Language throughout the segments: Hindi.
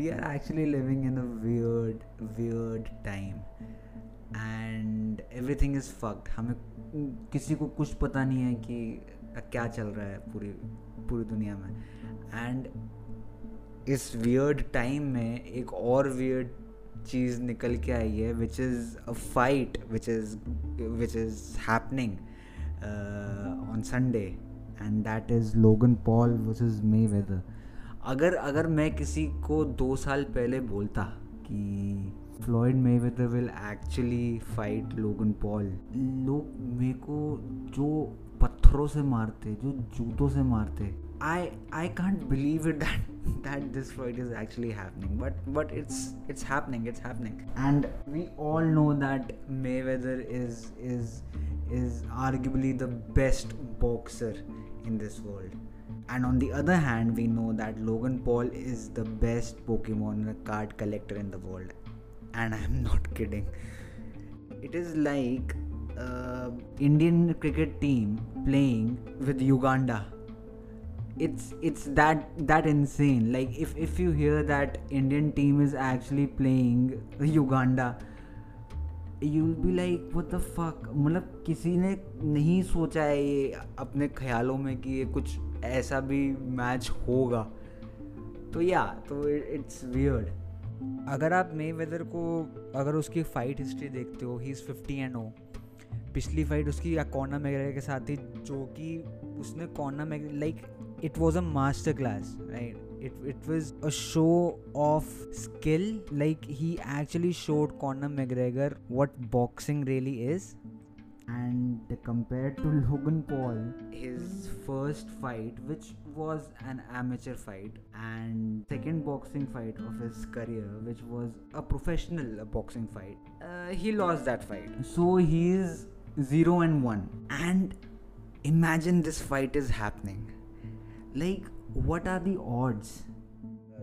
we are actually living in a weird weird time. And everything is fucked. हमें किसी को कुछ पता नहीं है कि क्या चल रहा है पूरी पूरी दुनिया में। एंड इस वियर्ड टाइम में एक और वियर्ड चीज़ निकल के आई है which is a fight which is which is happening on Sunday and that is Logan Paul which is Mayweather अगर अगर मैं किसी को दो साल पहले बोलता कि Floyd Mayweather will actually fight Logan Paul लोग मेरे को जो पत्थरों से मारते जो जूतों से मारते I I can't believe it that that this fight is actually happening. But but it's it's happening. It's happening. And we all know that Mayweather is is is arguably the best boxer in this world. And on the other hand, we know that Logan Paul is the best Pokemon card collector in the world and I'm not kidding. It is like uh, Indian cricket team playing with Uganda. It's it's that that insane. Like if if you hear that Indian team is actually playing Uganda, you'll be like, what the fuck? मतलब किसी ने नहीं सोचा है ये अपने ख्यालों में कि ये कुछ ऐसा भी मैच होगा। तो या तो इट्स वियर्ड अगर आप मे वेदर को, अगर उसकी फ़ाइट हिस्ट्री देखते हो he is fifty and O पिछली फाइट उसकी कॉर्ना मैगर के साथ थी, जो कि उसने corona McGregor like it was a master class right it, it was a show of skill like he actually showed conor mcgregor what boxing really is and compared to Logan Paul, his first fight, which was an amateur fight, and second boxing fight of his career, which was a professional boxing fight, uh, he lost that fight. So he is 0 and 1. And imagine this fight is happening. Like, what are the odds?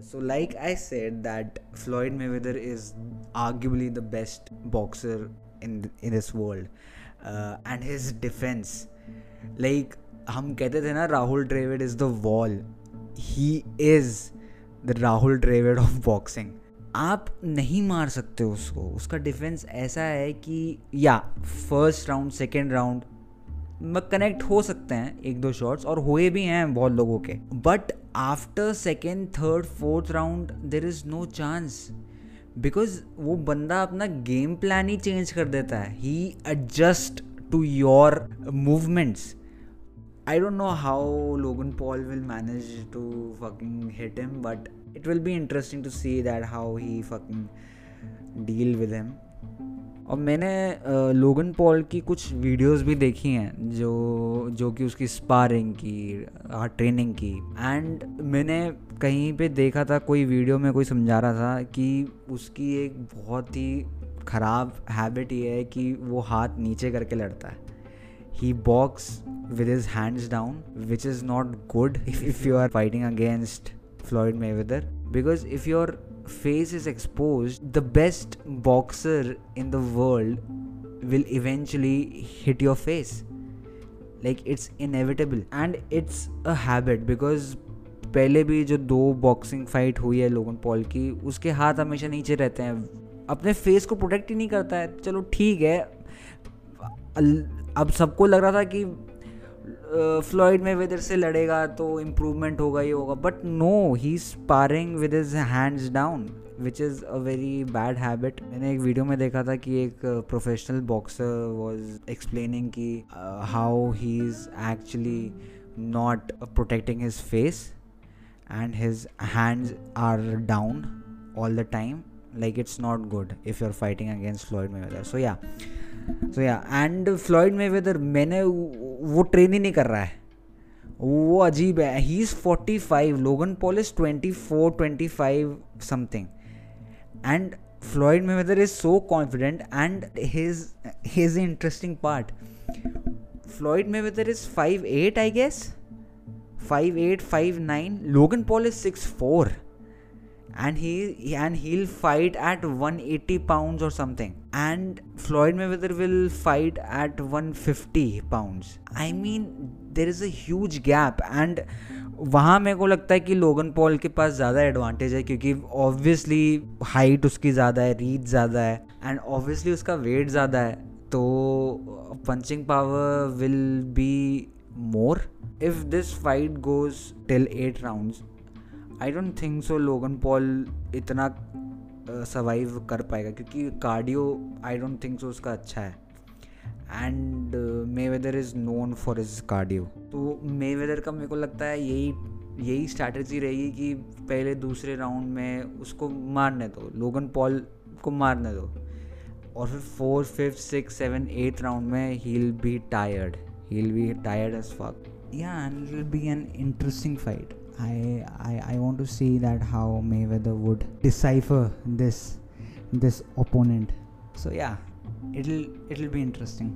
So, like I said, that Floyd Mayweather is arguably the best boxer in in this world. And his defence like हम कहते थे ना Rahul Dravid is the wall he is the Rahul Dravid of boxing आप नहीं मार सकते उसको। उसका डिफेंस ऐसा है कि या first round second round connect हो सकते हैं एक दो शॉट्स और हुए भी हैं बहुत लोगों के but after second third fourth round there is no chance because वो बंदा अपना गेम प्लान ही चेंज कर देता है he adjust to your movements I don't know how Logan Paul will manage to fucking hit him, but it will be interesting to see that how he fucking deal with him. और मैंने लोगन पॉल की कुछ वीडियोस भी देखी हैं, जो जो कि उसकी स्पारिंग की ट्रेनिंग की। एंड मैंने कहीं पे देखा था, कोई वीडियो में कोई समझा रहा था कि उसकी एक बहुत ही ख़राब हैबिट ये है कि वो हाथ नीचे करके लड़ता है। He box with his hands down which is not good if you are fighting against Mayweather because if you are face is exposed, the best boxer in the world will eventually hit your face. Like it's inevitable and it's a habit because पहले भी जो दो बॉक्सिंग फाइट हुई है लोगन पॉल की उसके हाथ हमेशा नीचे रहते हैं अपने फेस को प्रोटेक्ट ही नहीं करता है चलो ठीक है अब सबको लग रहा था कि फ्लॉइड में वेदर से लड़ेगा तो इम्प्रूवमेंट होगा ही होगा। But no he sparring with his hands down which is a very bad habit मैंने एक वीडियो में देखा था कि एक प्रोफेशनल बॉक्सर वॉज़ एक्सप्लेनिंग कि how he is actually not protecting his face and his hands are down all the time like it's not good if you're fighting against Floyd Mayweather. So yeah, so yeah and Floyd में वेदर मैंने वो ट्रेन ही नहीं कर रहा है। वो अजीब है। He is forty five Logan Paul is twenty four twenty five something and Floyd Mayweather is so confident and his his interesting part Floyd Mayweather is five eight I guess five eight five nine Logan Paul is six four and he, and he'll fight at 180 pounds or something. And floyd mayweather will fight at 150 pounds. I mean, there is a huge gap. And वहाँ मेरे को लगता है कि लोगन पॉल के पास ज़्यादा एडवांटेज है, क्योंकि ऑब्वियसली हाइट उसकी ज़्यादा है रीच ज़्यादा है एंड ऑब्वियसली उसका वेट ज़्यादा है तो punching power will be more if this fight goes till eight rounds I don't think so Logan Paul इतना सर्वाइव कर पाएगा, क्योंकि cardio I don't think so उसका अच्छा है। And Mayweather is known for his cardio तो मे वेदर का मेरे को लगता है यही यही स्ट्रैटेजी रहेगी कि पहले दूसरे राउंड में उसको मारने दो लोगन पॉल को मारने दो। और फिर four fifth six seven eight round में he be tired he be tired as fuck yeah and will be an interesting fight I, I I want to see that how Mayweather would decipher this this opponent. So yeah, it'll it'll be interesting